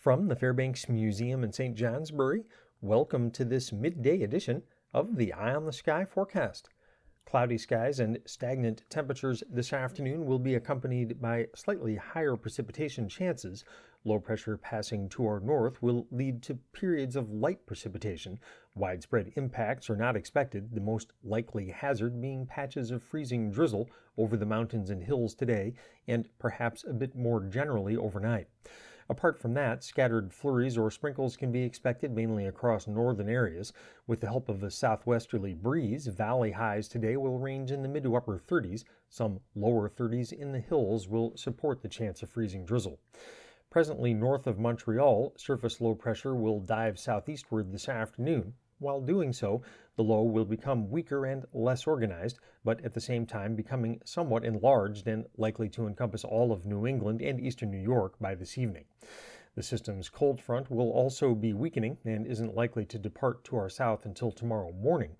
From the Fairbanks Museum in St. Johnsbury, welcome to this midday edition of the Eye on the Sky forecast. Cloudy skies and stagnant temperatures this afternoon will be accompanied by slightly higher precipitation chances. Low pressure passing to our north will lead to periods of light precipitation. Widespread impacts are not expected, the most likely hazard being patches of freezing drizzle over the mountains and hills today, and perhaps a bit more generally overnight. Apart from that, scattered flurries or sprinkles can be expected mainly across northern areas. With the help of a southwesterly breeze, valley highs today will range in the mid to upper 30s. Some lower 30s in the hills will support the chance of freezing drizzle. Presently north of Montreal, surface low pressure will dive southeastward this afternoon. While doing so, the low will become weaker and less organized, but at the same time becoming somewhat enlarged and likely to encompass all of New England and eastern New York by this evening. The system's cold front will also be weakening and isn't likely to depart to our south until tomorrow morning.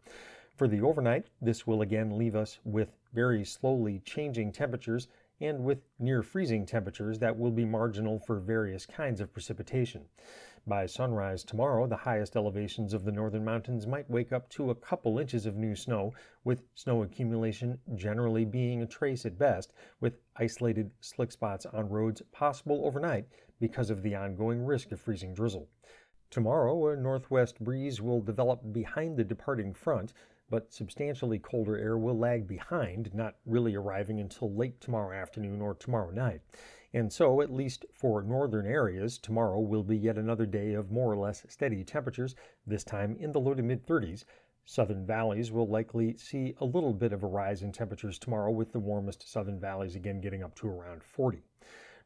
For the overnight, this will again leave us with very slowly changing temperatures and with near freezing temperatures that will be marginal for various kinds of precipitation. By sunrise tomorrow, the highest elevations of the northern mountains might wake up to a couple inches of new snow, with snow accumulation generally being a trace at best, with isolated slick spots on roads possible overnight because of the ongoing risk of freezing drizzle. Tomorrow, a northwest breeze will develop behind the departing front, but substantially colder air will lag behind, not really arriving until late tomorrow afternoon or tomorrow night. And so, at least for northern areas, tomorrow will be yet another day of more or less steady temperatures, this time in the low to mid 30s. Southern valleys will likely see a little bit of a rise in temperatures tomorrow, with the warmest southern valleys again getting up to around 40.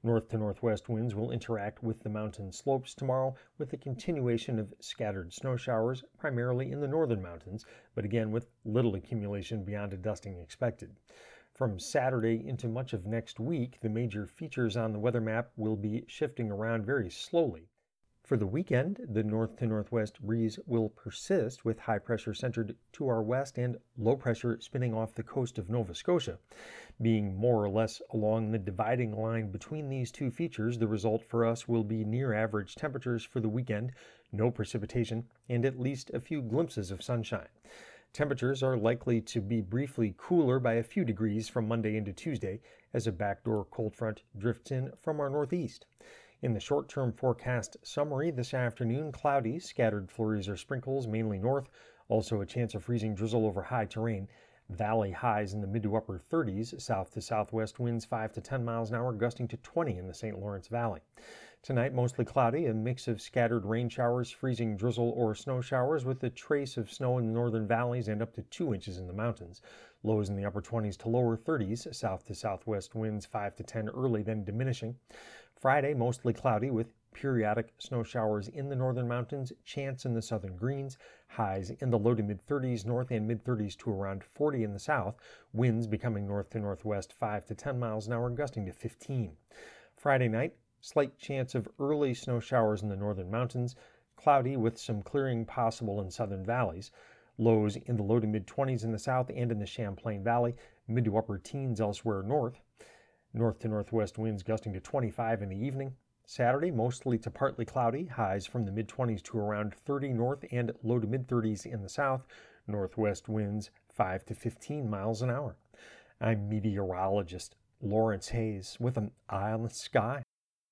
North to northwest winds will interact with the mountain slopes tomorrow with a continuation of scattered snow showers, primarily in the northern mountains, but again with little accumulation beyond a dusting expected. From Saturday into much of next week, the major features on the weather map will be shifting around very slowly. For the weekend, the north to northwest breeze will persist with high pressure centered to our west and low pressure spinning off the coast of Nova Scotia. Being more or less along the dividing line between these two features, the result for us will be near average temperatures for the weekend, no precipitation, and at least a few glimpses of sunshine. Temperatures are likely to be briefly cooler by a few degrees from Monday into Tuesday as a backdoor cold front drifts in from our northeast. In the short term forecast summary this afternoon, cloudy, scattered flurries or sprinkles, mainly north, also a chance of freezing drizzle over high terrain. Valley highs in the mid to upper 30s, south to southwest winds 5 to 10 miles an hour, gusting to 20 in the St. Lawrence Valley. Tonight, mostly cloudy, a mix of scattered rain showers, freezing drizzle, or snow showers with a trace of snow in the northern valleys and up to 2 inches in the mountains. Lows in the upper 20s to lower 30s, south to southwest winds 5 to 10 early, then diminishing. Friday, mostly cloudy with periodic snow showers in the northern mountains, chance in the southern greens, highs in the low to mid 30s north and mid 30s to around 40 in the south, winds becoming north to northwest 5 to 10 miles an hour, gusting to 15. Friday night, slight chance of early snow showers in the northern mountains, cloudy with some clearing possible in southern valleys. Lows in the low to mid 20s in the south and in the Champlain Valley, mid to upper teens elsewhere north. North to northwest winds gusting to 25 in the evening. Saturday, mostly to partly cloudy, highs from the mid 20s to around 30 north and low to mid 30s in the south. Northwest winds 5 to 15 miles an hour. I'm meteorologist Lawrence Hayes with an eye on the sky.